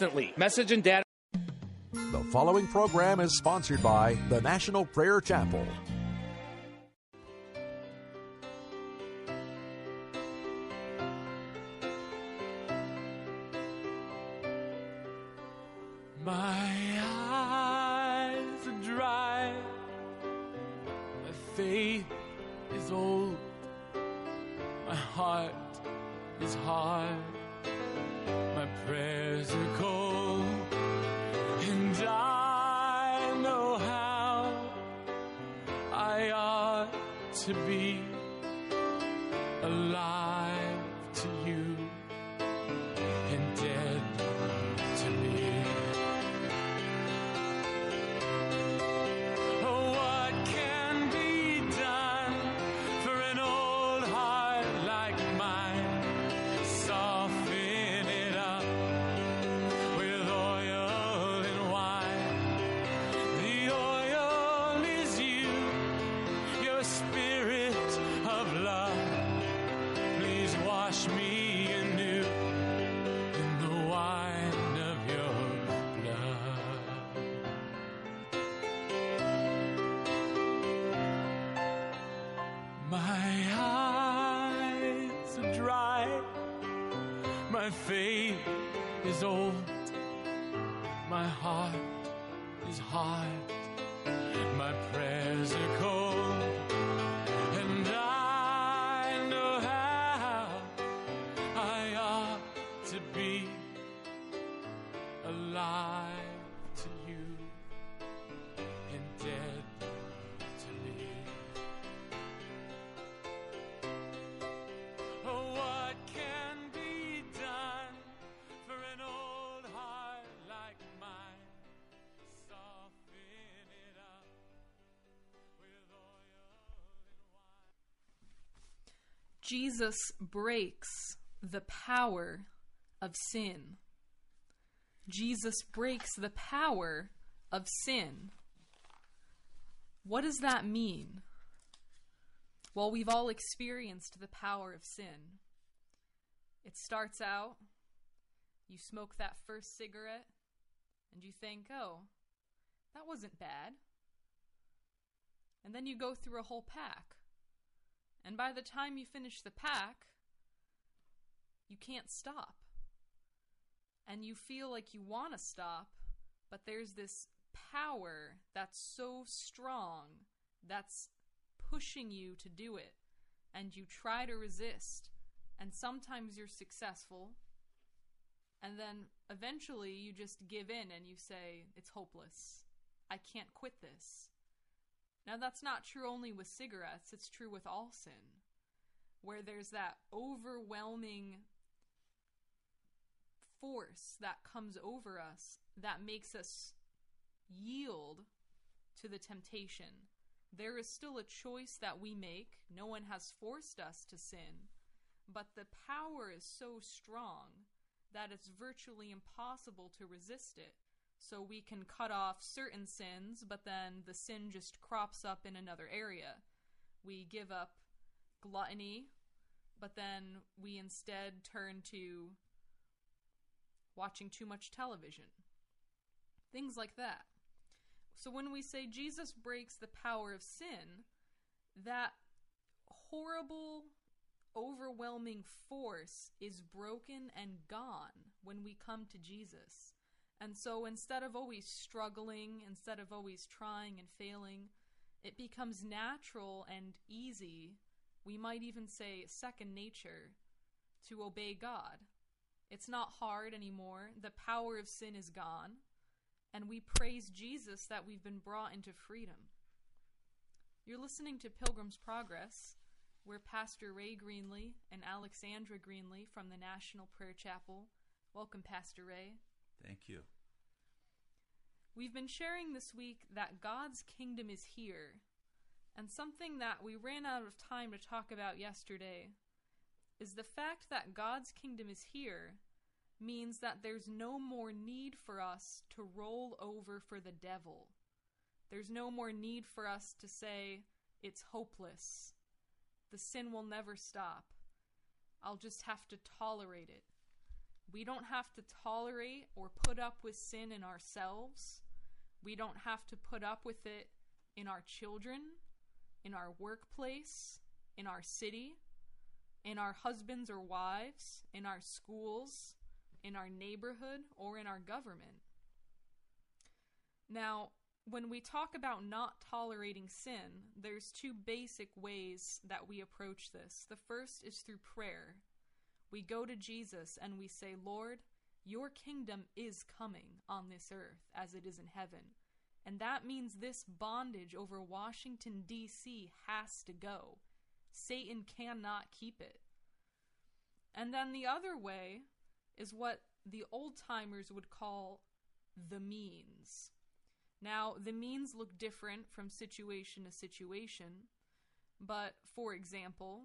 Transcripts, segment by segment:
learn more. Message and data. The following program is sponsored by the National Prayer Chapel. My eyes are dry, my faith is old, my heart is hard, my prayers to be alive my faith is old, my heart is hard, Jesus breaks the power of sin. Jesus breaks the power of sin. What does that mean? Well, we've all experienced the power of sin. It starts out, you smoke that first cigarette, and you think, oh, that wasn't bad. And then you go through a whole pack. And by the time you finish the pack, you can't stop. And you feel like you want to stop, but there's this power that's so strong that's pushing you to do it. And you try to resist. And sometimes you're successful. And then eventually you just give in and you say, it's hopeless. I can't quit this. Now, that's not true only with cigarettes, it's true with all sin, where there's that overwhelming force that comes over us that makes us yield to the temptation. There is still a choice that we make. No one has forced us to sin, but the power is so strong that it's virtually impossible to resist it. So we can cut off certain sins, but then the sin just crops up in another area. We give up gluttony, but then we instead turn to watching too much television. Things like that. So when we say Jesus breaks the power of sin, that horrible, overwhelming force is broken and gone when we come to Jesus. And so instead of always struggling, instead of always trying and failing, it becomes natural and easy, we might even say second nature, to obey God. It's not hard anymore. The power of sin is gone. And we praise Jesus that we've been brought into freedom. You're listening to Pilgrim's Progress. We're Pastor Ray Greenlee and Alexandra Greenlee from the National Prayer Chapel. Welcome, Pastor Ray. Thank you. We've been sharing this week that God's kingdom is here. And something that we ran out of time to talk about yesterday is the fact that God's kingdom is here means that there's no more need for us to roll over for the devil. There's no more need for us to say, it's hopeless. The sin will never stop. I'll just have to tolerate it. We don't have to tolerate or put up with sin in ourselves. We don't have to put up with it in our children, in our workplace, in our city, in our husbands or wives, in our schools, in our neighborhood, or in our government. Now, when we talk about not tolerating sin, there's two basic ways that we approach this. The first is through prayer. We go to Jesus and we say, Lord, your kingdom is coming on this earth as it is in heaven. And that means this bondage over Washington, D.C. has to go. Satan cannot keep it. And then the other way is what the old timers would call the means. Now, the means look different from situation to situation, but for example,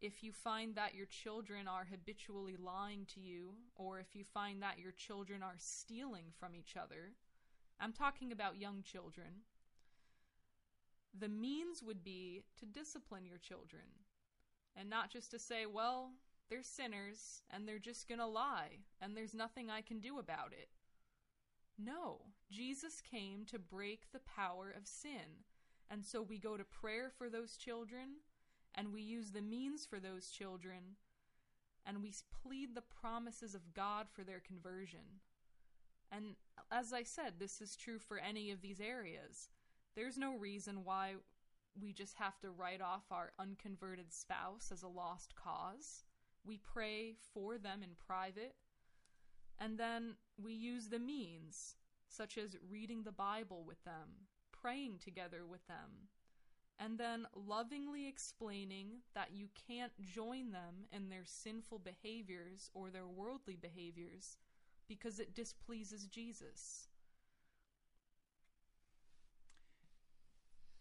if you find that your children are habitually lying to you, or if you find that your children are stealing from each other, I'm talking about young children, the means would be to discipline your children. And not just to say, well, they're sinners and they're just going to lie and there's nothing I can do about it. No, Jesus came to break the power of sin. And so we go to prayer for those children and we use the means for those children and we plead the promises of God for their conversion. And as I said, this is true for any of these areas. There's no reason why we just have to write off our unconverted spouse as a lost cause. We pray for them in private and then we use the means, such as reading the Bible with them, praying together with them, and then lovingly explaining that you can't join them in their sinful behaviors or their worldly behaviors because it displeases Jesus.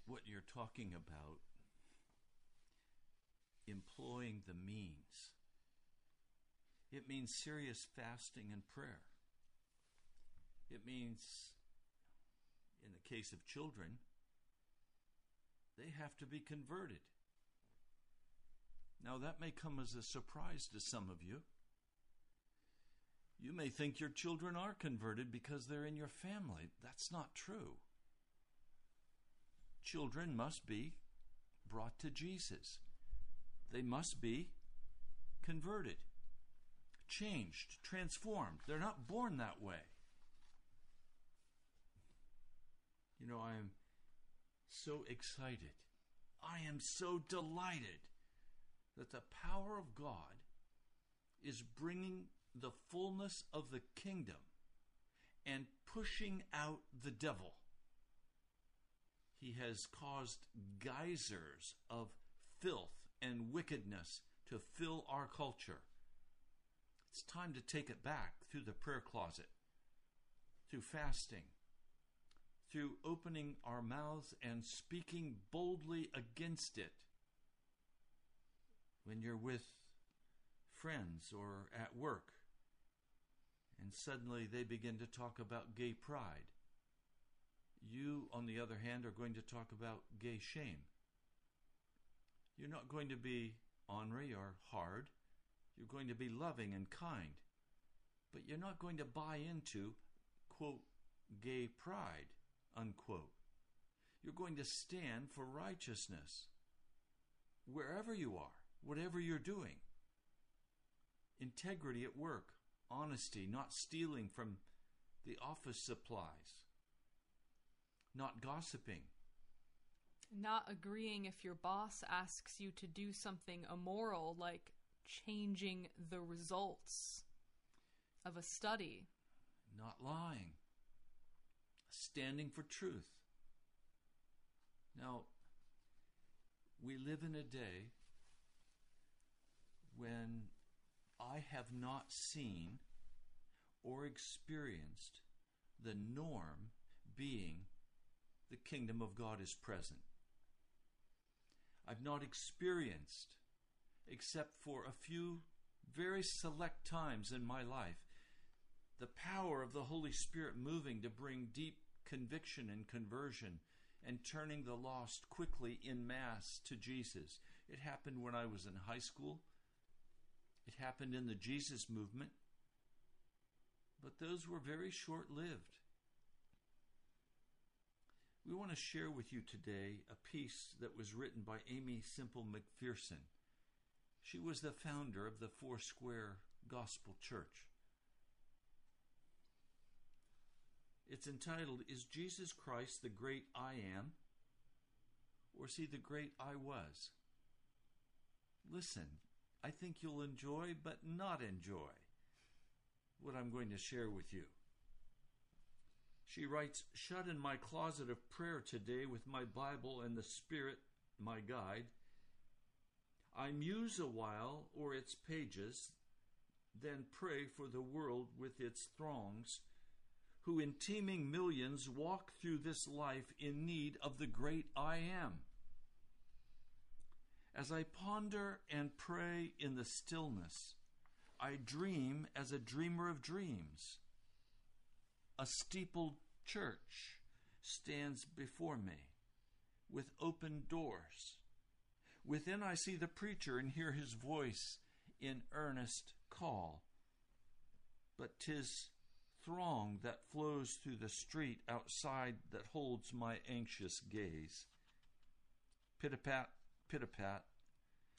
What you're talking about, employing the means it means serious fasting and prayer. It means, in the case of children, they have to be converted. Now, that may come as a surprise to some of you. You may think your children are converted because they're in your family. That's not true. Children must be brought to Jesus, they must be converted changed, transformed. They're not born that way. You know, I am so excited. I am so delighted that the power of God is bringing the fullness of the kingdom and pushing out the devil. He has caused geysers of filth and wickedness to fill our culture. It's time to take it back through the prayer closet, through fasting, through opening our mouths and speaking boldly against it. When you're with friends or at work, and suddenly they begin to talk about gay pride. You, on the other hand, are going to talk about gay shame. You're not going to be ornery or hard. You're going to be loving and kind. But you're not going to buy into, quote, gay pride, unquote. You're going to stand for righteousness wherever you are, whatever you're doing. Integrity at work, honesty, not stealing from the office supplies, not gossiping. Not agreeing if your boss asks you to do something immoral like changing the results of a study. Not lying. Standing for truth. Now, we live in a day when I have not seen or experienced the norm being the kingdom of God is present. I've not experienced, except for a few very select times in my life, the power of the Holy Spirit moving to bring deep conviction and conversion and turning the lost quickly in mass to Jesus. It happened when I was in high school. It happened in the Jesus movement. But those were very short lived. We want to share with you today a piece that was written by Aimee Semple McPherson. She was the founder of the Foursquare Gospel Church. It's entitled, Is Jesus Christ the Great I Am? Or is He the Great I Was? Listen, I think you'll enjoy, but not enjoy, what I'm going to share with you. She writes, Shut in my closet of prayer today with my Bible and the Spirit, my guide. I muse a while o'er its pages, then pray for the world with its throngs, who in teeming millions walk through this life in need of the great I am. As I ponder and pray in the stillness, I dream as a dreamer of dreams. A steepled church stands before me with open doors. Within, I see the preacher and hear his voice in earnest call. But 'tis throng that flows through the street outside that holds my anxious gaze. Pitapat, pitapat,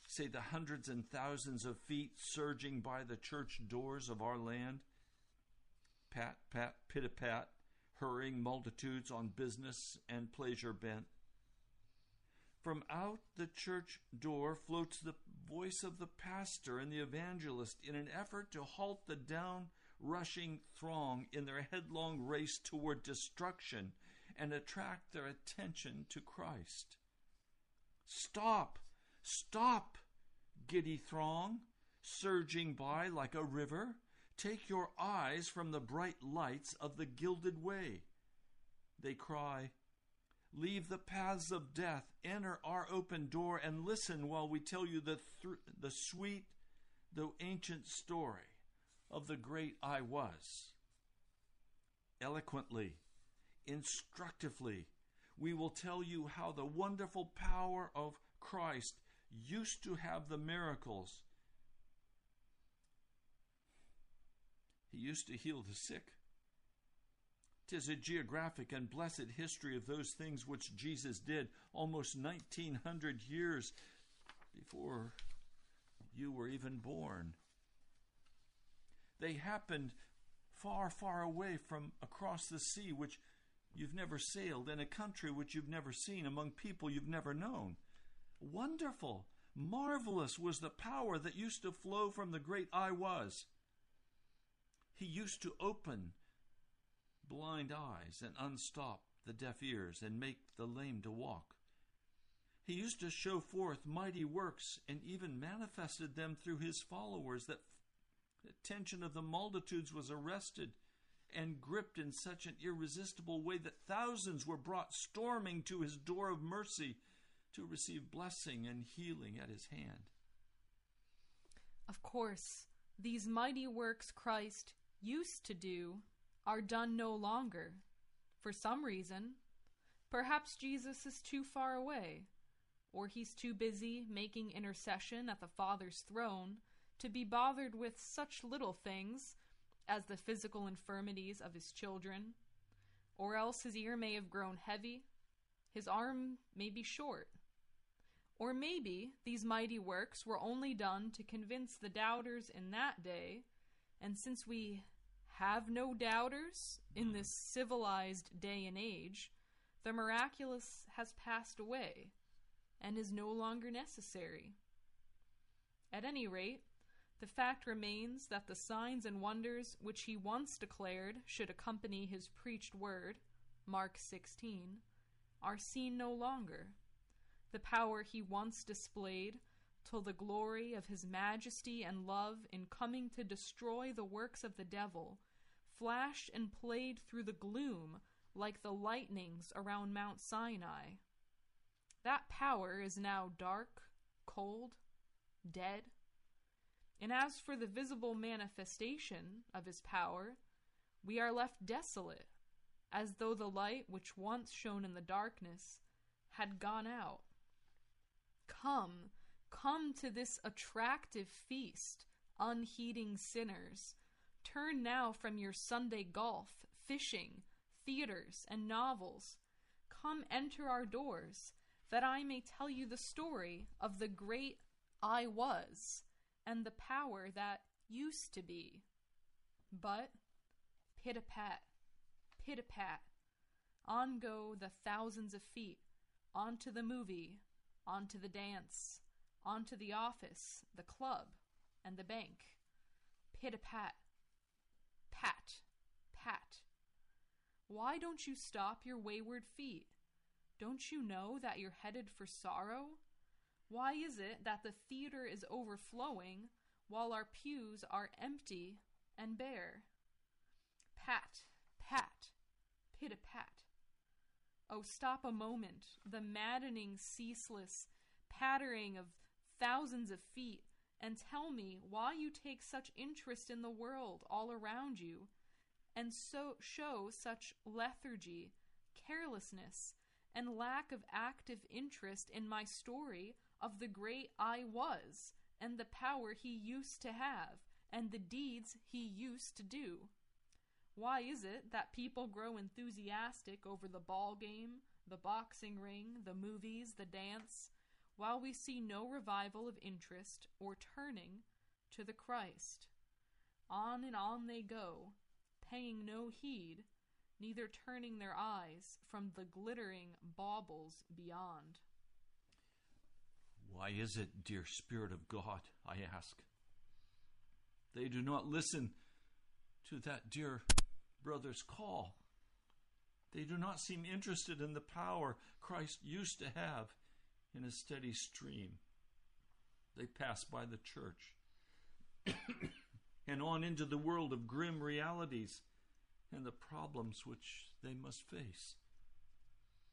say the hundreds and thousands of feet surging by the church doors of our land. Pat, pat, pitapat, hurrying multitudes on business and pleasure bent. From out the church door floats the voice of the pastor and the evangelist in an effort to halt the down rushing throng in their headlong race toward destruction and attract their attention to Christ. Stop! Stop, giddy throng, surging by like a river. Take your eyes from the bright lights of the gilded way. They cry, Leave the paths of death, enter our open door, and listen while we tell you the, th- the sweet, though ancient story of the great I was. Eloquently, instructively, we will tell you how the wonderful power of Christ used to have the miracles. He used to heal the sick. Tis a geographic and blessed history of those things which Jesus did almost 1900 years before you were even born. They happened far, far away from across the sea, which you've never sailed, in a country which you've never seen, among people you've never known. Wonderful, marvelous was the power that used to flow from the great I was. He used to open blind eyes and unstop the deaf ears and make the lame to walk. He used to show forth mighty works and even manifested them through his followers that attention of the multitudes was arrested and gripped in such an irresistible way that thousands were brought storming to his door of mercy to receive blessing and healing at his hand. Of course, these mighty works Christ used to do are done no longer. For some reason, perhaps Jesus is too far away, or he's too busy making intercession at the Father's throne to be bothered with such little things as the physical infirmities of his children, or else his ear may have grown heavy, his arm may be short. Or maybe these mighty works were only done to convince the doubters in that day, and since we have no doubters in this civilized day and age, the miraculous has passed away and is no longer necessary. At any rate, the fact remains that the signs and wonders which he once declared should accompany his preached word, Mark 16, are seen no longer. The power he once displayed, till the glory of his majesty and love in coming to destroy the works of the devil, flashed and played through the gloom like the lightnings around Mount Sinai. That power is now dark, cold, dead. And as for the visible manifestation of his power, we are left desolate, as though the light which once shone in the darkness had gone out. Come, come to this attractive feast, unheeding sinners. Turn now from your Sunday golf, fishing, theaters, and novels. Come enter our doors, that I may tell you the story of the great I was and the power that used to be. But, pit a pat, pit a pat, on go the thousands of feet, on to the movie, on to the dance, on to the office, the club, and the bank. Pit a pat, pat, pat. Why don't you stop your wayward feet? Don't you know that you're headed for sorrow? Why is it that the theater is overflowing while our pews are empty and bare? Pat, pat, pit a pat. Oh, stop a moment, the maddening, ceaseless pattering of thousands of feet, and tell me why you take such interest in the world all around you, and so show such lethargy, carelessness, and lack of active interest in my story of the great I was, and the power he used to have, and the deeds he used to do. Why is it that people grow enthusiastic over the ball game, the boxing ring, the movies, the dance, while we see no revival of interest or turning to the Christ? On and on they go, paying no heed, neither turning their eyes from the glittering baubles beyond. Why is it, dear Spirit of God, I ask? They do not listen to that dear brother's call. They do not seem interested in the power Christ used to have in a steady stream. They pass by the church and on into the world of grim realities and the problems which they must face.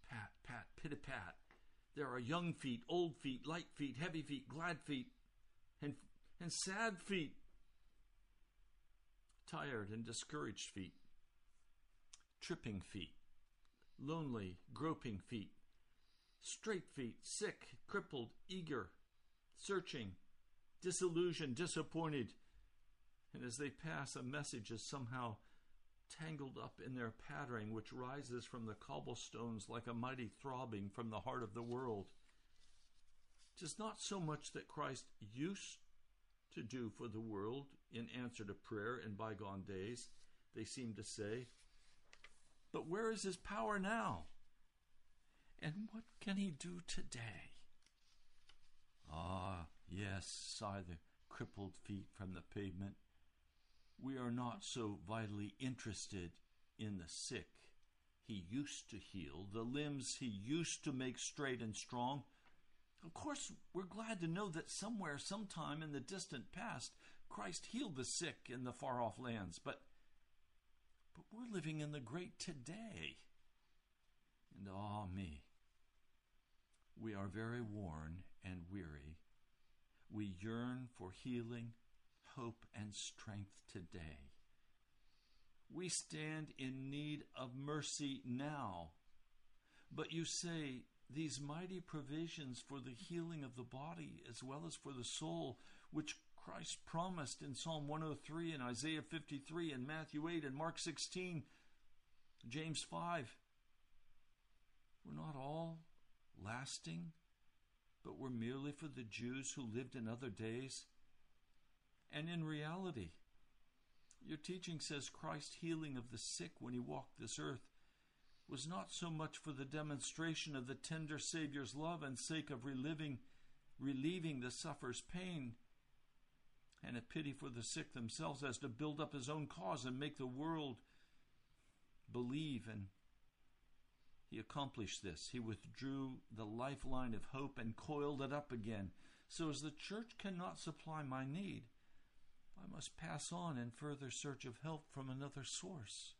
Pat, pat, pit pat. There are young feet, old feet, light feet, heavy feet, glad feet, and, and sad feet, tired and discouraged feet, tripping feet, lonely, groping feet, straight feet, sick, crippled, eager, searching, disillusioned, disappointed. And as they pass, a message is somehow tangled up in their pattering, which rises from the cobblestones like a mighty throbbing from the heart of the world. Tis not so much that Christ used to do for the world in answer to prayer in bygone days, they seem to say, but where is his power now? And what can he do today? Ah, yes, sigh the crippled feet from the pavement we are not so vitally interested in the sick he used to heal, the limbs he used to make straight and strong. Of course, we're glad to know that somewhere, sometime in the distant past, Christ healed the sick in the far off lands, but but we're living in the great today. And ah me, we are very worn and weary. We yearn for healing hope and strength today. We stand in need of mercy now. But you say, these mighty provisions for the healing of the body as well as for the soul, which Christ promised in Psalm 103 and Isaiah 53 and Matthew 8 and Mark 16, James 5, were not all lasting, but were merely for the Jews who lived in other days and in reality. Your teaching says Christ's healing of the sick when he walked this earth was not so much for the demonstration of the tender Savior's love and sake of reliving, relieving the sufferer's pain and a pity for the sick themselves as to build up his own cause and make the world believe and he accomplished this. He withdrew the lifeline of hope and coiled it up again. So, as the church cannot supply my need, I must pass on in further search of help from another source.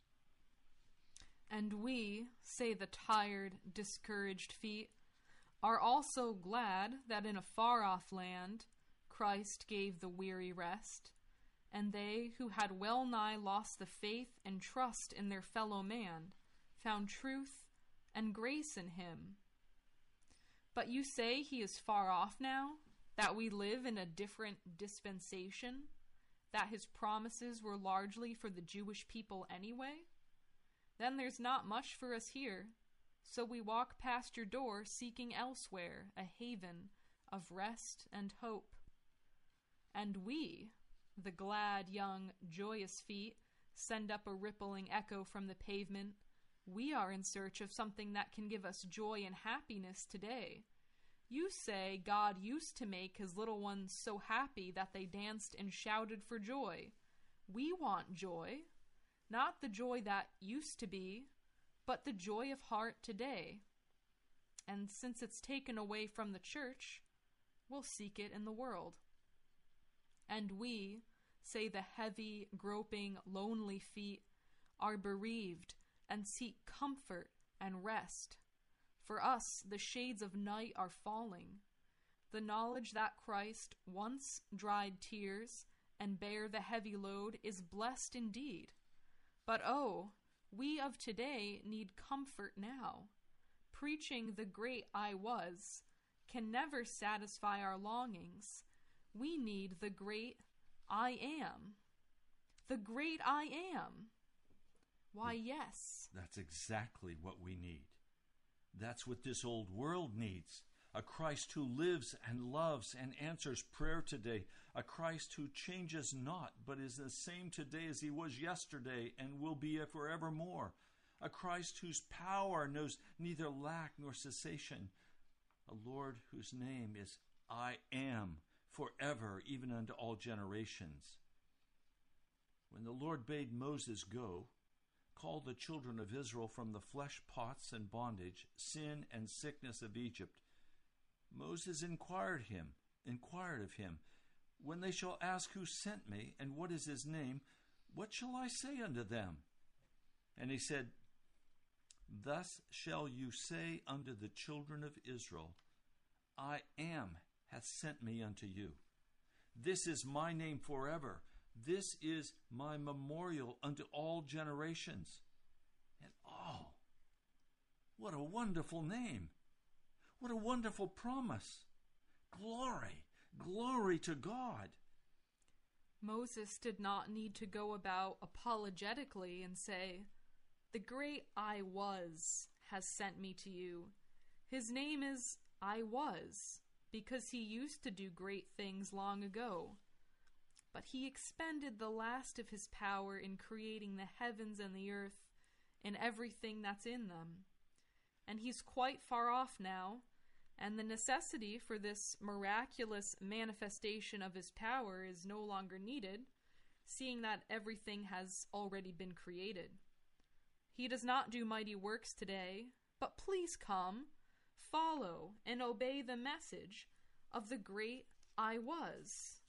And we, say the tired, discouraged feet, are also glad that in a far off land Christ gave the weary rest, and they who had well nigh lost the faith and trust in their fellow man found truth and grace in him. But you say he is far off now, that we live in a different dispensation, that his promises were largely for the Jewish people anyway? Then there's not much for us here, so we walk past your door seeking elsewhere a haven of rest and hope. And we, the glad, young, joyous feet, send up a rippling echo from the pavement. We are in search of something that can give us joy and happiness today. You say God used to make his little ones so happy that they danced and shouted for joy. We want joy, not the joy that used to be, but the joy of heart today. And since it's taken away from the church, we'll seek it in the world. And we, say the heavy, groping, lonely feet, are bereaved and seek comfort and rest. For us, the shades of night are falling. The knowledge that Christ once dried tears and bare the heavy load is blessed indeed. But oh, we of today need comfort now. Preaching the great I was can never satisfy our longings. We need the great I am. The great I am. Why, yes. That's exactly what we need. That's what this old world needs. A Christ who lives and loves and answers prayer today. A Christ who changes not, but is the same today as he was yesterday and will be forevermore. A Christ whose power knows neither lack nor cessation. A Lord whose name is I am forever, even unto all generations. When the Lord bade Moses go, call the children of Israel from the flesh pots and bondage, sin and sickness of Egypt, Moses inquired him, inquired of him, When they shall ask who sent me, and what is his name, what shall I say unto them? And he said, Thus shall you say unto the children of Israel, I am hath sent me unto you. This is my name forever. This is my memorial unto all generations. And oh, what a wonderful name! What a wonderful promise! Glory, glory to God. Moses did not need to go about apologetically and say, The great I was has sent me to you. His name is I was, because he used to do great things long ago. But he expended the last of his power in creating the heavens and the earth and everything that's in them. And he's quite far off now, and the necessity for this miraculous manifestation of his power is no longer needed, seeing that everything has already been created. He does not do mighty works today, but please come, follow, and obey the message of the great I was.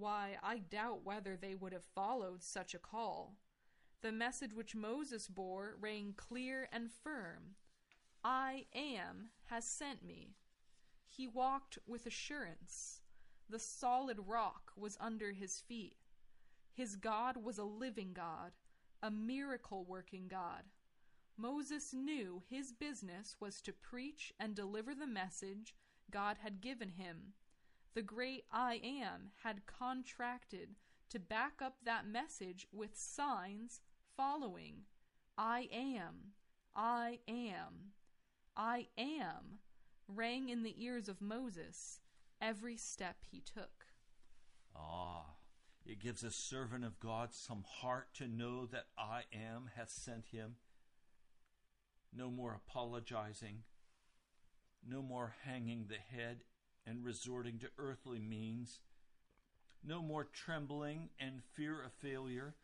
Why, I doubt whether they would have followed such a call. The message which Moses bore rang clear and firm I am has sent me. He walked with assurance. The solid rock was under his feet. His God was a living God, a miracle working God. Moses knew his business was to preach and deliver the message God had given him. The great I am had contracted to back up that message with signs following I am, I am. I am rang in the ears of Moses every step he took. Ah, it gives a servant of God some heart to know that I am hath sent him. No more apologizing, no more hanging the head and resorting to earthly means, no more trembling and fear of failure,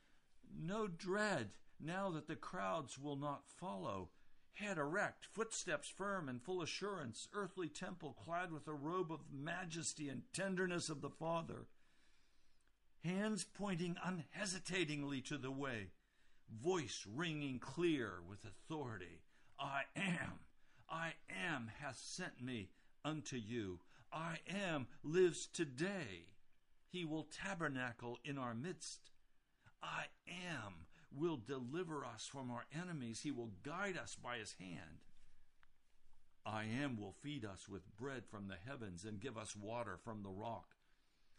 no dread. Now that the crowds will not follow head erect, footsteps firm and full assurance, earthly temple clad with a robe of majesty and tenderness of the Father, hands pointing unhesitatingly to the way, voice ringing clear with authority. I am, I am hath sent me unto you. I am lives today. He will tabernacle in our midst. I am will deliver us from our enemies. He will guide us by his hand. I am will feed us with bread from the heavens and give us water from the rock.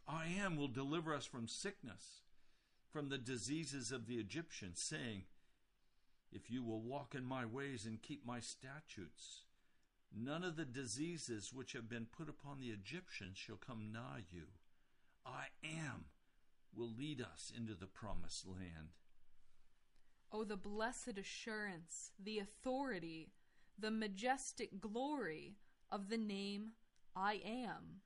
I am will deliver us from sickness, from the diseases of the Egyptians, saying, If you will walk in my ways and keep my statutes, none of the diseases which have been put upon the Egyptians shall come nigh you. I am will lead us into the promised land. Oh, the blessed assurance, the authority, the majestic glory of the name I am.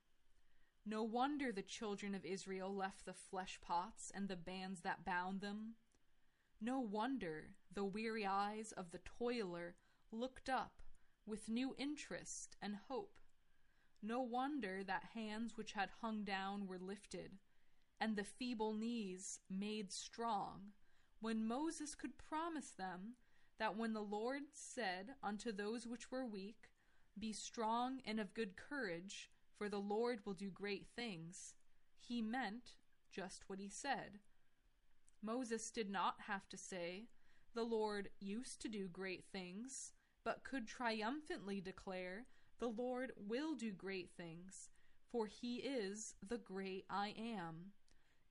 No wonder the children of Israel left the flesh pots and the bands that bound them. No wonder the weary eyes of the toiler looked up with new interest and hope. No wonder that hands which had hung down were lifted, and the feeble knees made strong when Moses could promise them that when the Lord said unto those which were weak, Be strong and of good courage, for the Lord will do great things, he meant just what he said. Moses did not have to say, The Lord used to do great things, but could triumphantly declare, The Lord will do great things, for he is the great I am.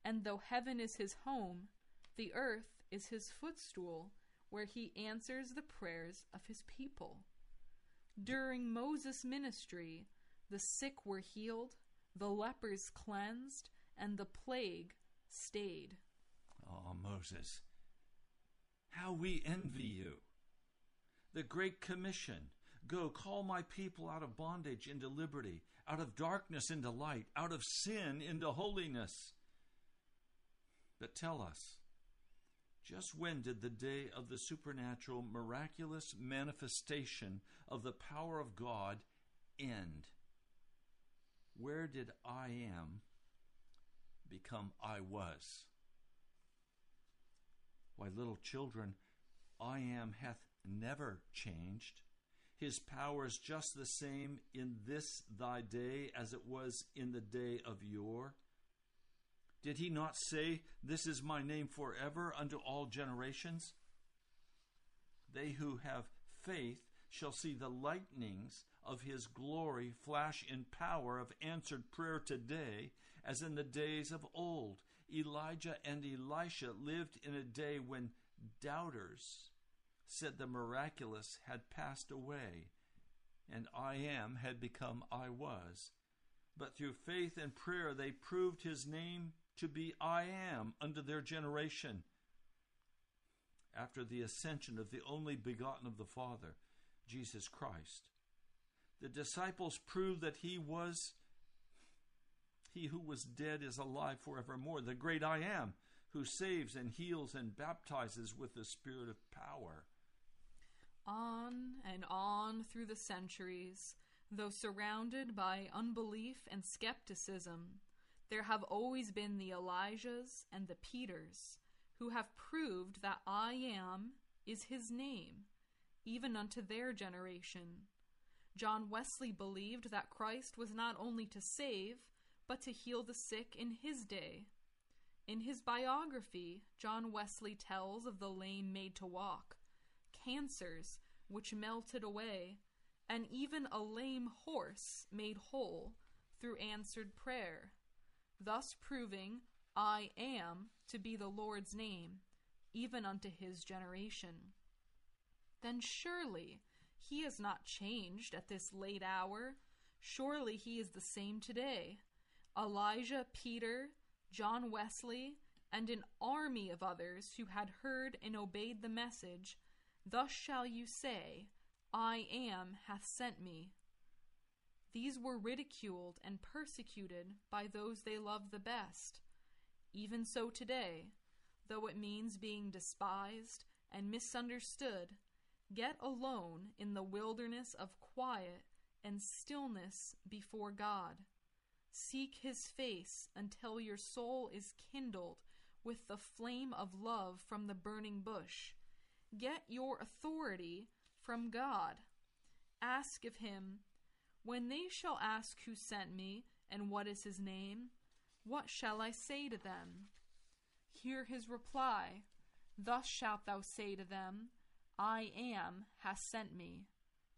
And though heaven is his home, the earth is his footstool, where he answers the prayers of his people. During Moses' ministry, the sick were healed, the lepers cleansed, and the plague stayed. Oh, Moses, how we envy you. The Great Commission Go, call my people out of bondage into liberty, out of darkness into light, out of sin into holiness. But tell us, just when did the day of the supernatural, miraculous manifestation of the power of God end? Where did I am become I was? Why, little children, I am hath never changed. His power is just the same in this thy day as it was in the day of yore. Did he not say, This is my name forever unto all generations? They who have faith shall see the lightnings of his glory flash in power of answered prayer today, as in the days of old. Elijah and Elisha lived in a day when doubters said the miraculous had passed away, and I am had become I was. But through faith and prayer they proved his name to be I am under their generation. After the ascension of the only begotten of the Father, Jesus Christ, the disciples proved that he was he who was dead is alive forevermore, the great I am, who saves and heals and baptizes with the Spirit of power. On and on through the centuries, though surrounded by unbelief and skepticism, there have always been the Elijahs and the Peters who have proved that I am is his name, even unto their generation. John Wesley believed that Christ was not only to save, but to heal the sick in his day. In his biography, John Wesley tells of the lame made to walk, cancers which melted away, and even a lame horse made whole through answered prayer thus proving I am to be the Lord's name, even unto his generation. Then surely he has not changed at this late hour. Surely he is the same today. Elijah, Peter, John Wesley, and an army of others who had heard and obeyed the message, Thus shall you say, I am hath sent me. These were ridiculed and persecuted by those they loved the best. Even so today, though it means being despised and misunderstood, get alone in the wilderness of quiet and stillness before God. Seek his face until your soul is kindled with the flame of love from the burning bush. Get your authority from God. Ask of him, When they shall ask who sent me, and what is his name, what shall I say to them? Hear his reply. Thus shalt thou say to them, I am has sent me.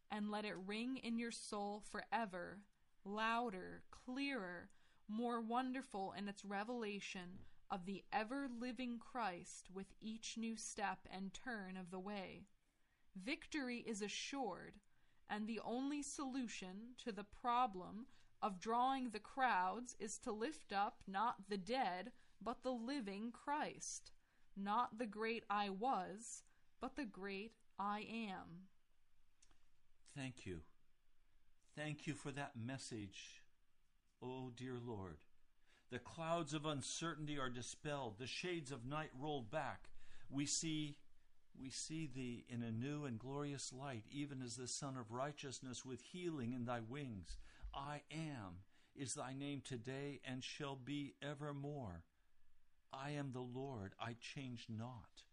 And let it ring in your soul forever, louder, clearer, more wonderful in its revelation of the ever living Christ with each new step and turn of the way. Victory is assured, and the only solution to the problem of drawing the crowds is to lift up not the dead, but the living Christ, not the great I was, but the great I am. Thank you. Thank you for that message, oh dear Lord. The clouds of uncertainty are dispelled, the shades of night rolled back. We see we see thee in a new and glorious light, even as the Sun of Righteousness with healing in thy wings. I am is thy name today and shall be evermore. I am the Lord, I change not.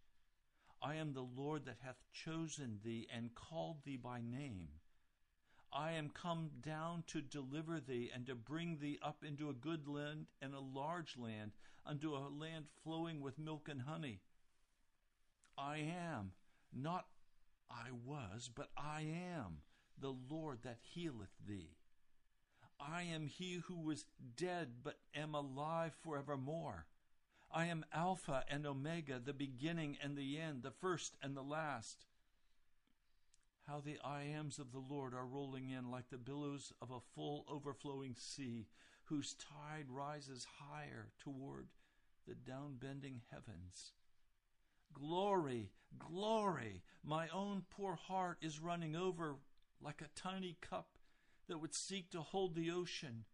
I am the Lord that hath chosen thee and called thee by name. I am come down to deliver thee and to bring thee up into a good land and a large land, unto a land flowing with milk and honey. I am, not I was, but I am the Lord that healeth thee. I am he who was dead, but am alive forevermore. I am Alpha and Omega, the beginning and the end, the first and the last. How the I ams of the Lord are rolling in like the billows of a full overflowing sea, whose tide rises higher toward the downbending heavens. Glory, glory! My own poor heart is running over like a tiny cup that would seek to hold the ocean.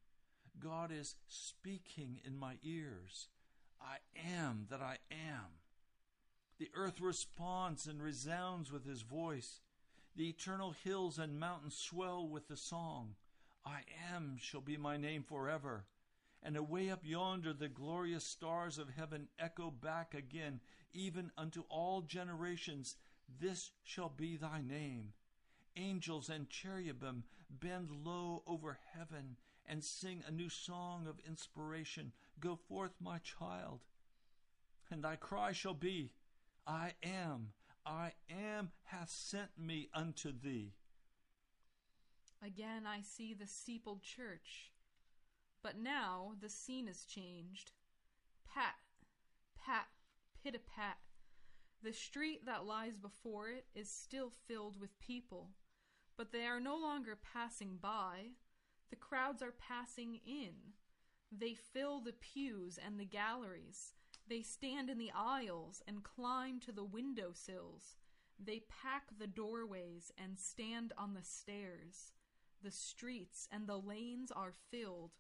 God is speaking in my ears. I am that I am. The earth responds and resounds with his voice. The eternal hills and mountains swell with the song. I am shall be my name forever. And away up yonder the glorious stars of heaven echo back again, even unto all generations. This shall be thy name. Angels and cherubim bend low over heaven and sing a new song of inspiration. Go forth, my child. And thy cry shall be, I am, I am hath sent me unto thee. Again I see the steepled church, but now the scene is changed. Pat, pat, pit a pat. The street that lies before it is still filled with people, but they are no longer passing by. The crowds are passing in. They fill the pews and the galleries. They stand in the aisles and climb to the window sills. They pack the doorways and stand on the stairs. The streets and the lanes are filled.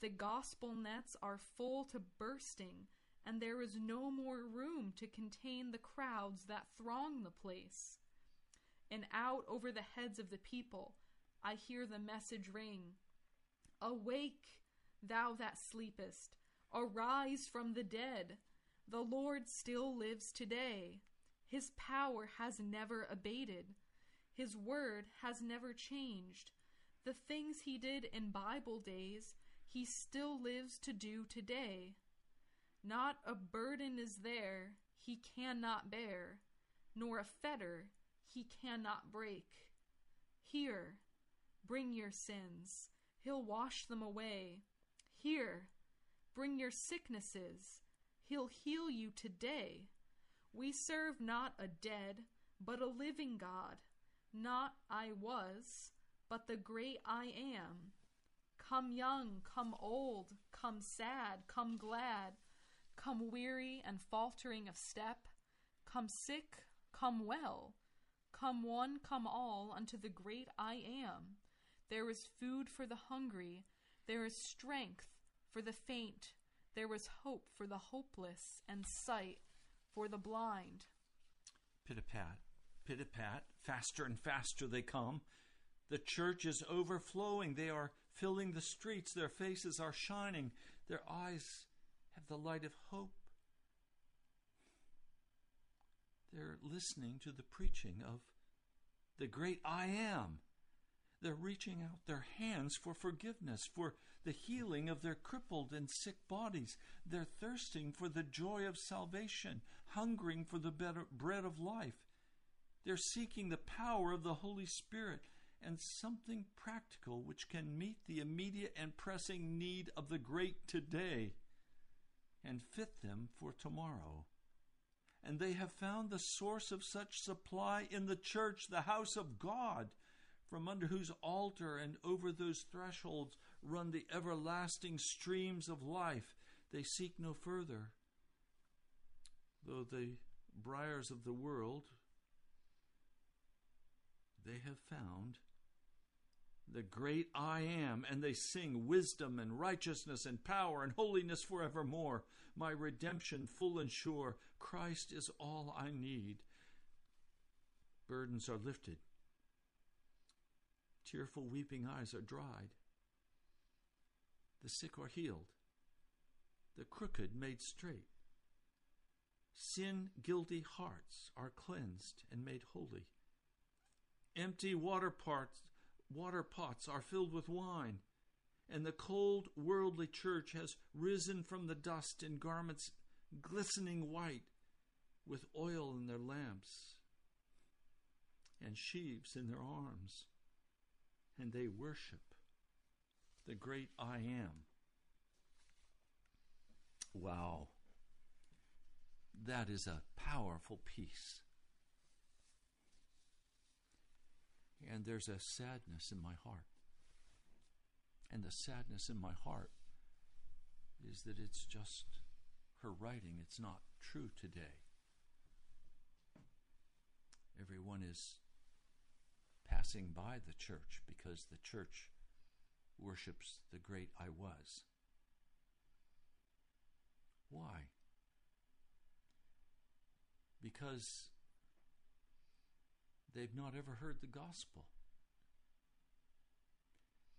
The gospel nets are full to bursting, and there is no more room to contain the crowds that throng the place. And out over the heads of the people, I hear the message ring Awake, thou that sleepest, arise from the dead. The Lord still lives today. His power has never abated. His word has never changed. The things he did in Bible days, he still lives to do today. Not a burden is there he cannot bear, nor a fetter he cannot break. Here, bring your sins, he'll wash them away. Here, bring your sicknesses, he'll heal you today. We serve not a dead, but a living God, not I was, but the great I am. Come young, come old, come sad, come glad, come weary and faltering of step, come sick, come well, come one, come all, unto the great I am. There is food for the hungry, there is strength for the faint, There was hope for the hopeless, and sight for the blind. Pit a pat, pit a pat, faster and faster they come. The church is overflowing. They are filling the streets. Their faces are shining. Their eyes have the light of hope. They're listening to the preaching of the great I am. They're reaching out their hands for forgiveness, for the healing of their crippled and sick bodies. They're thirsting for the joy of salvation, hungering for the bread of life. They're seeking the power of the Holy Spirit and something practical which can meet the immediate and pressing need of the great today and fit them for tomorrow. And they have found the source of such supply in the church, the house of God from under whose altar and over those thresholds run the everlasting streams of life. They seek no further. Though the briars of the world, they have found the great I am, and they sing wisdom and righteousness and power and holiness forevermore. My redemption full and sure. Christ is all I need. Burdens are lifted Tearful, weeping eyes are dried. The sick are healed. The crooked made straight. Sin guilty hearts are cleansed and made holy. Empty water, parts, water pots are filled with wine, and the cold worldly church has risen from the dust in garments glistening white, with oil in their lamps and sheaves in their arms and they worship the great I am. Wow. That is a powerful piece. And there's a sadness in my heart. And the sadness in my heart is that it's just her writing. It's not true today. Everyone is passing by the church because the church worships the great I was. Why? Because they've not ever heard the gospel.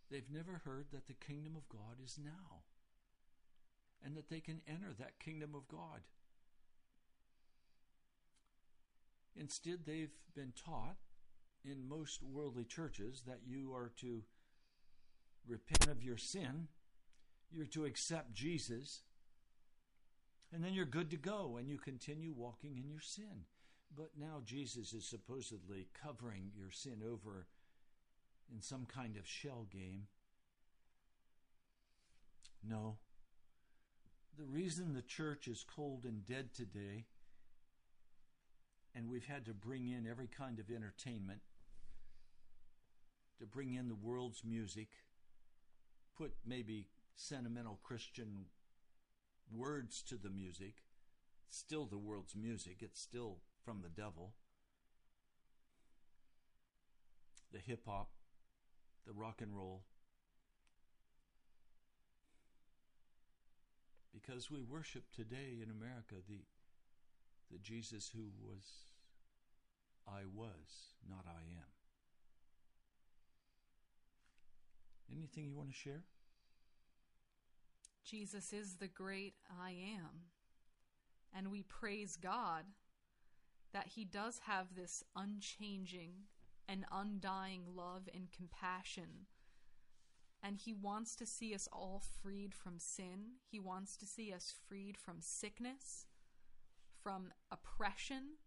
They've never heard that the kingdom of God is now and that they can enter that kingdom of God. Instead, they've been taught in most worldly churches that you are to repent of your sin, you're to accept Jesus, and then you're good to go and you continue walking in your sin. But now Jesus is supposedly covering your sin over in some kind of shell game. No. The reason the church is cold and dead today, and we've had to bring in every kind of entertainment, to bring in the world's music, put maybe sentimental Christian words to the music. still the world's music, it's still from the devil. The hip hop, the rock and roll. Because we worship today in America the, the Jesus who was, I was, not I am. Anything you want to share? Jesus is the great I am. And we praise God that He does have this unchanging and undying love and compassion. And He wants to see us all freed from sin. He wants to see us freed from sickness, from oppression.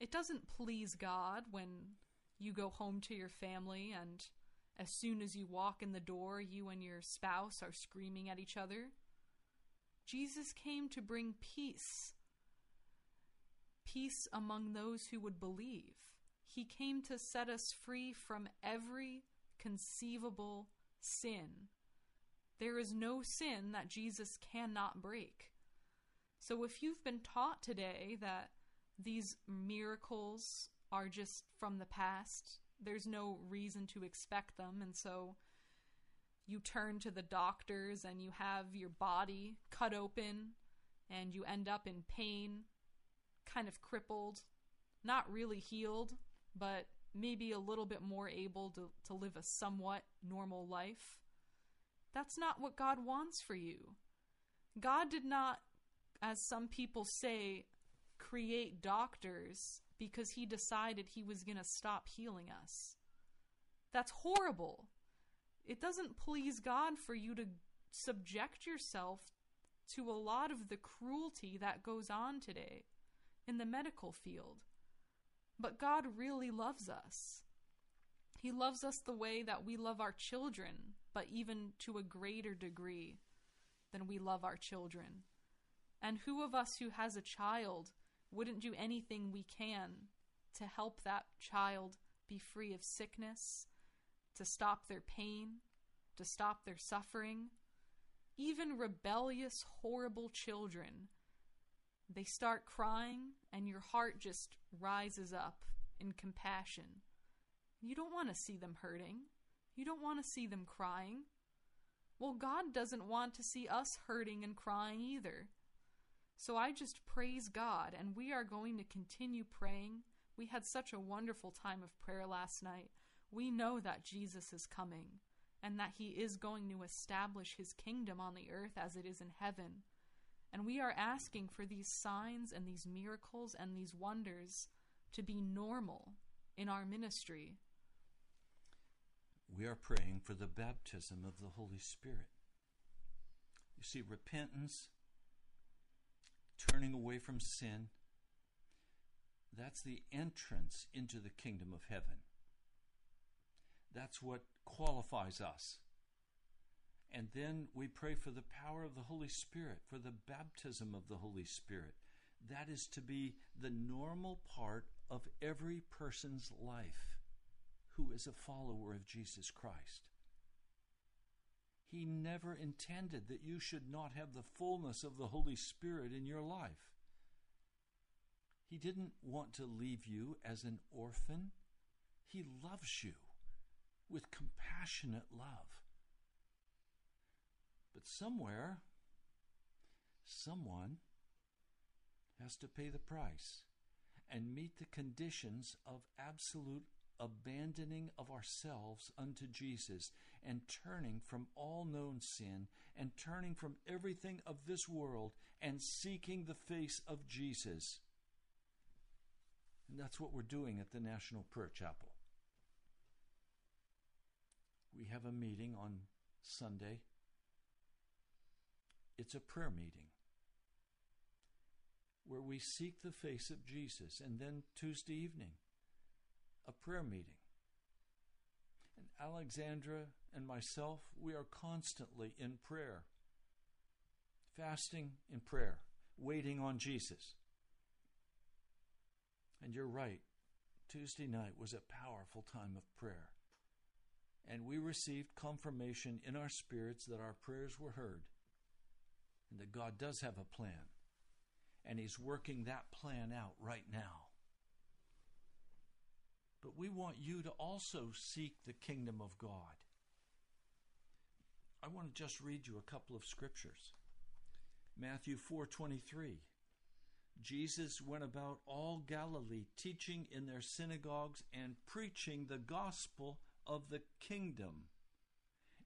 It doesn't please God when you go home to your family and as soon as you walk in the door, you and your spouse are screaming at each other. Jesus came to bring peace. Peace among those who would believe. He came to set us free from every conceivable sin. There is no sin that Jesus cannot break. So if you've been taught today that these miracles are just from the past, there's no reason to expect them. And so you turn to the doctors and you have your body cut open and you end up in pain kind of crippled not really healed but maybe a little bit more able to, to live a somewhat normal life. That's not what god wants for you. God did not as some people say create doctors because he decided he was going to stop healing us. That's horrible. It doesn't please God for you to subject yourself to a lot of the cruelty that goes on today in the medical field. But God really loves us. He loves us the way that we love our children, but even to a greater degree than we love our children. And who of us who has a child wouldn't do anything we can to help that child be free of sickness, to stop their pain, to stop their suffering? Even rebellious, horrible children, they start crying, and your heart just rises up in compassion. You don't want to see them hurting. You don't want to see them crying. Well, God doesn't want to see us hurting and crying either. So I just praise God, and we are going to continue praying. We had such a wonderful time of prayer last night. We know that Jesus is coming and that he is going to establish his kingdom on the earth as it is in heaven. And we are asking for these signs and these miracles and these wonders to be normal in our ministry. We are praying for the baptism of the Holy Spirit. You see, repentance, turning away from sin, that's the entrance into the kingdom of heaven. That's what qualifies us. And then we pray for the power of the Holy Spirit, for the baptism of the Holy Spirit. That is to be the normal part of every person's life who is a follower of Jesus Christ. He never intended that you should not have the fullness of the Holy Spirit in your life. He didn't want to leave you as an orphan. He loves you with compassionate love. But somewhere, someone has to pay the price and meet the conditions of absolute abandoning of ourselves unto Jesus and turning from all known sin and turning from everything of this world and seeking the face of Jesus. And that's what we're doing at the National Prayer Chapel. We have a meeting on Sunday. It's a prayer meeting where we seek the face of Jesus. And then Tuesday evening, a prayer meeting. And Alexandra and myself, we are constantly in prayer, fasting in prayer, waiting on Jesus. And you're right, Tuesday night was a powerful time of prayer. And we received confirmation in our spirits that our prayers were heard and that God does have a plan. And He's working that plan out right now. But we want you to also seek the kingdom of God. I want to just read you a couple of scriptures. Matthew 4:23 Jesus went about all Galilee teaching in their synagogues and preaching the gospel of the kingdom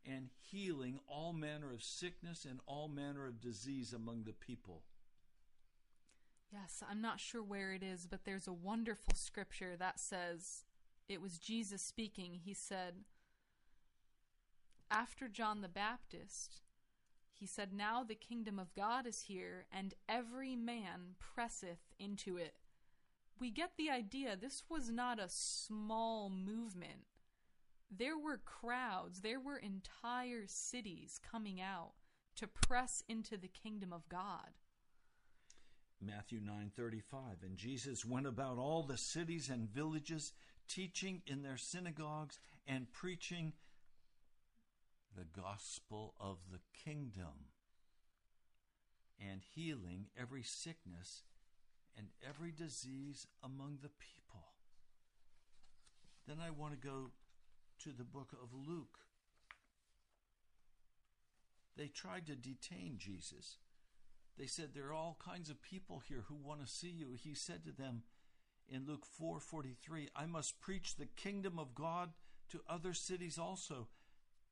and healing all manner of sickness and all manner of disease among the people. Yes, I'm not sure where it is, but there's a wonderful scripture that says it was Jesus speaking. He said, After John the Baptist, he said, Now the kingdom of God is here, and every man presseth into it. We get the idea this was not a small movement there were crowds, there were entire cities coming out to press into the kingdom of God. Matthew 9:35 And Jesus went about all the cities and villages teaching in their synagogues and preaching the gospel of the kingdom and healing every sickness and every disease among the people. Then I want to go to the book of Luke. They tried to detain Jesus. They said there are all kinds of people here who want to see you. He said to them in Luke 4:43, I must preach the kingdom of God to other cities also,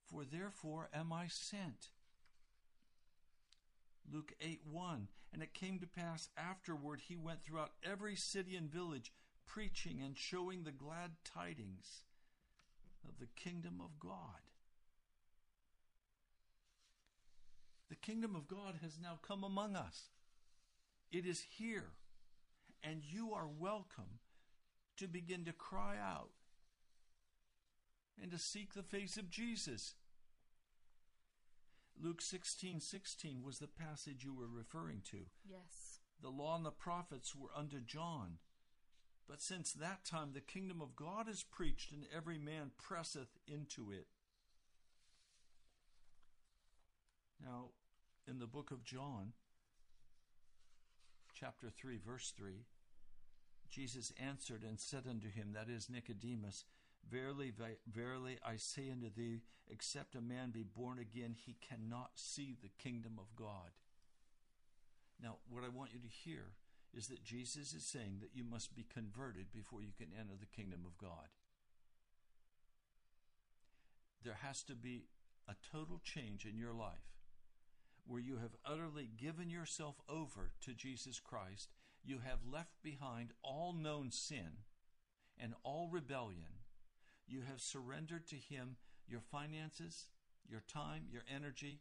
for therefore am I sent. Luke 8 1. And it came to pass afterward he went throughout every city and village, preaching and showing the glad tidings of the kingdom of God. The kingdom of God has now come among us. It is here, and you are welcome to begin to cry out and to seek the face of Jesus. Luke 16 16 was the passage you were referring to. Yes. The law and the prophets were under John. But since that time the kingdom of God is preached, and every man presseth into it. Now, in the book of John, chapter 3, verse 3, Jesus answered and said unto him, that is Nicodemus, Verily, verily, I say unto thee, except a man be born again, he cannot see the kingdom of God. Now, what I want you to hear is that Jesus is saying that you must be converted before you can enter the kingdom of God. There has to be a total change in your life where you have utterly given yourself over to Jesus Christ. You have left behind all known sin and all rebellion. You have surrendered to Him your finances, your time, your energy.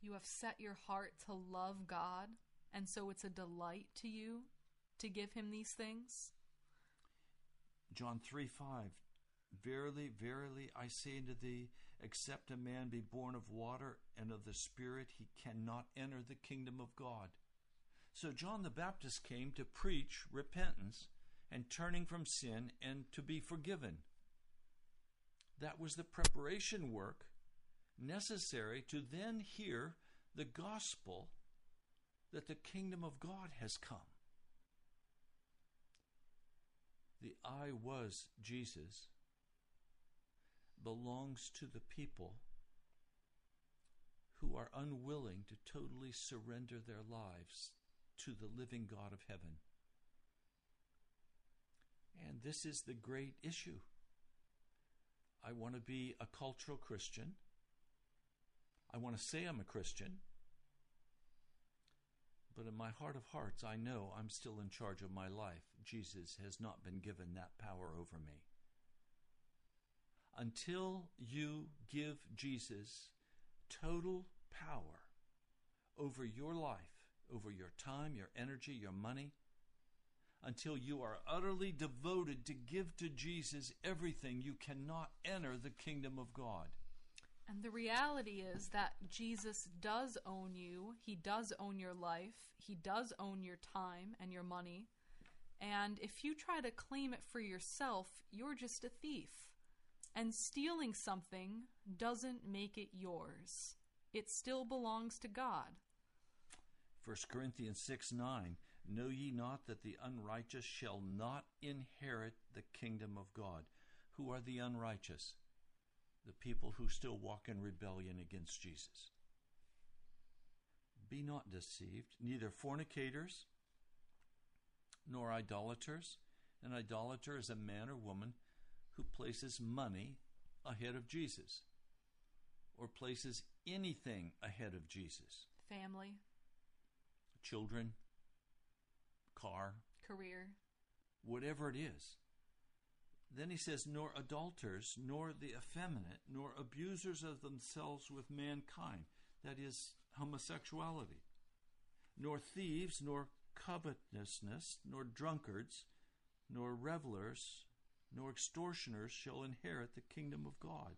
You have set your heart to love God, and so it's a delight to you to give Him these things. John 3 5 Verily, verily, I say unto thee, except a man be born of water and of the Spirit, he cannot enter the kingdom of God. So John the Baptist came to preach repentance and turning from sin and to be forgiven. That was the preparation work necessary to then hear the gospel that the kingdom of God has come. The I was Jesus belongs to the people who are unwilling to totally surrender their lives to the living God of heaven. And this is the great issue. I want to be a cultural Christian. I want to say I'm a Christian. But in my heart of hearts, I know I'm still in charge of my life. Jesus has not been given that power over me. Until you give Jesus total power over your life, over your time, your energy, your money, until you are utterly devoted to give to Jesus everything, you cannot enter the kingdom of God. And the reality is that Jesus does own you. He does own your life. He does own your time and your money. And if you try to claim it for yourself, you're just a thief. And stealing something doesn't make it yours, it still belongs to God. 1 Corinthians 6 9 Know ye not that the unrighteous shall not inherit the kingdom of God? Who are the unrighteous? The people who still walk in rebellion against Jesus. Be not deceived, neither fornicators, nor idolaters. An idolater is a man or woman who places money ahead of Jesus or places anything ahead of Jesus. Family, Children, car, career, whatever it is. Then he says, nor adulterers, nor the effeminate, nor abusers of themselves with mankind, that is, homosexuality, nor thieves, nor covetousness, nor drunkards, nor revelers, nor extortioners shall inherit the kingdom of God.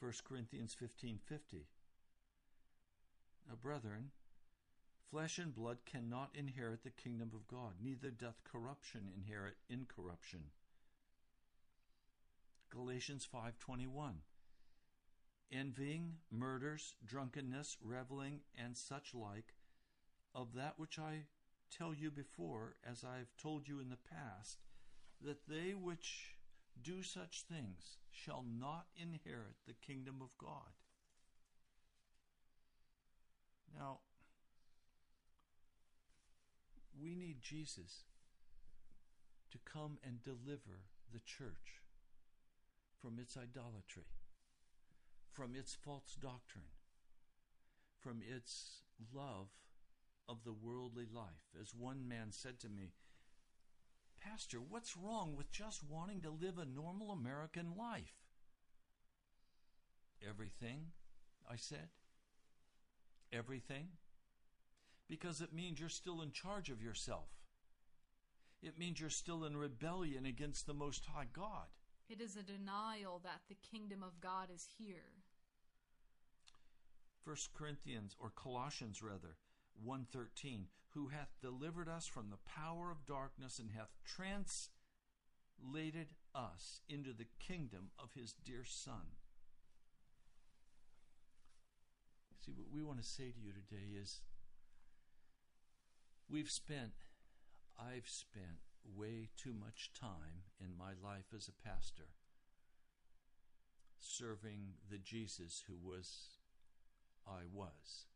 1 Corinthians 15:50 Now brethren flesh and blood cannot inherit the kingdom of God neither doth corruption inherit incorruption. Galatians 5:21 Envying murders drunkenness reveling and such like of that which I tell you before, as I have told you in the past, that they which do such things shall not inherit the kingdom of God. Now, we need Jesus to come and deliver the church from its idolatry, from its false doctrine, from its love of the worldly life. As one man said to me, Pastor, what's wrong with just wanting to live a normal American life? Everything, I said. Everything. Because it means you're still in charge of yourself. It means you're still in rebellion against the Most High God. It is a denial that the kingdom of God is here. First Corinthians or Colossians rather 1:13 who hath delivered us from the power of darkness and hath translated us into the kingdom of his dear son. See what we want to say to you today is we've spent I've spent way too much time in my life as a pastor serving the Jesus who was I was.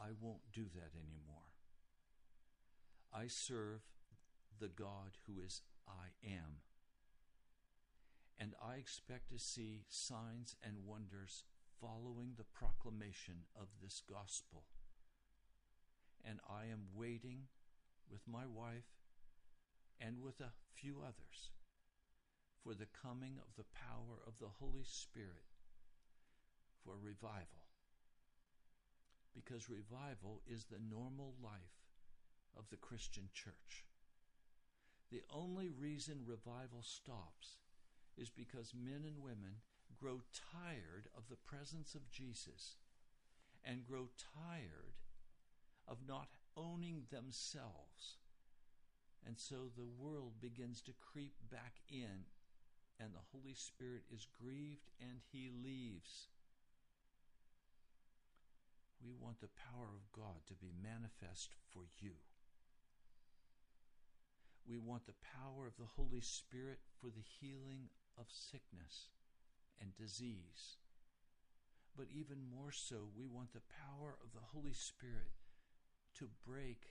I won't do that anymore. I serve the God who is I am. And I expect to see signs and wonders following the proclamation of this gospel. And I am waiting with my wife and with a few others for the coming of the power of the Holy Spirit for revival. Because revival is the normal life of the Christian church. The only reason revival stops is because men and women grow tired of the presence of Jesus and grow tired of not owning themselves. And so the world begins to creep back in, and the Holy Spirit is grieved and he leaves. We want the power of God to be manifest for you. We want the power of the Holy Spirit for the healing of sickness and disease. But even more so, we want the power of the Holy Spirit to break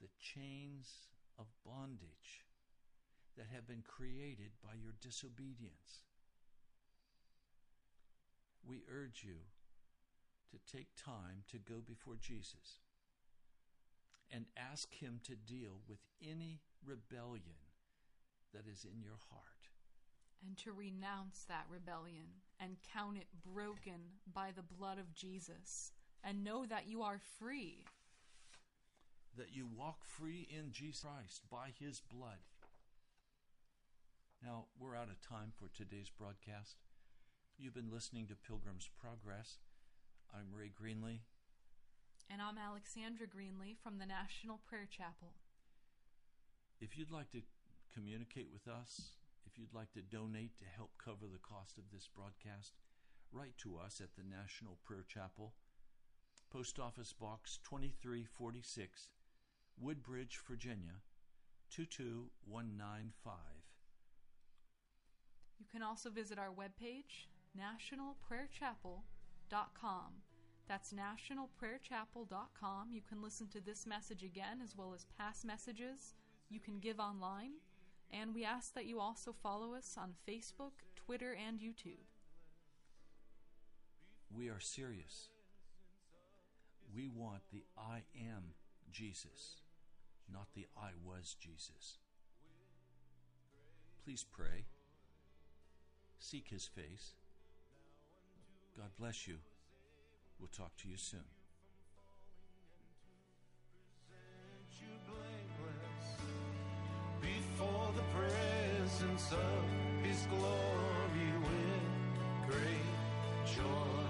the chains of bondage that have been created by your disobedience. We urge you to take time to go before Jesus and ask Him to deal with any rebellion that is in your heart. And to renounce that rebellion and count it broken by the blood of Jesus and know that you are free. That you walk free in Jesus Christ by His blood. Now, we're out of time for today's broadcast. You've been listening to Pilgrim's Progress. I'm Ray Greenley. And I'm Alexandra Greenley from the National Prayer Chapel. If you'd like to communicate with us, if you'd like to donate to help cover the cost of this broadcast, write to us at the National Prayer Chapel, Post Office Box 2346, Woodbridge, Virginia 22195. You can also visit our webpage, nationalprayerchapel.com. That's nationalprayerchapel.com. You can listen to this message again as well as past messages. You can give online. And we ask that you also follow us on Facebook, Twitter, and YouTube. We are serious. We want the I am Jesus, not the I was Jesus. Please pray. Seek his face. God bless you. We'll talk to you soon. before the presence of his glory with great joy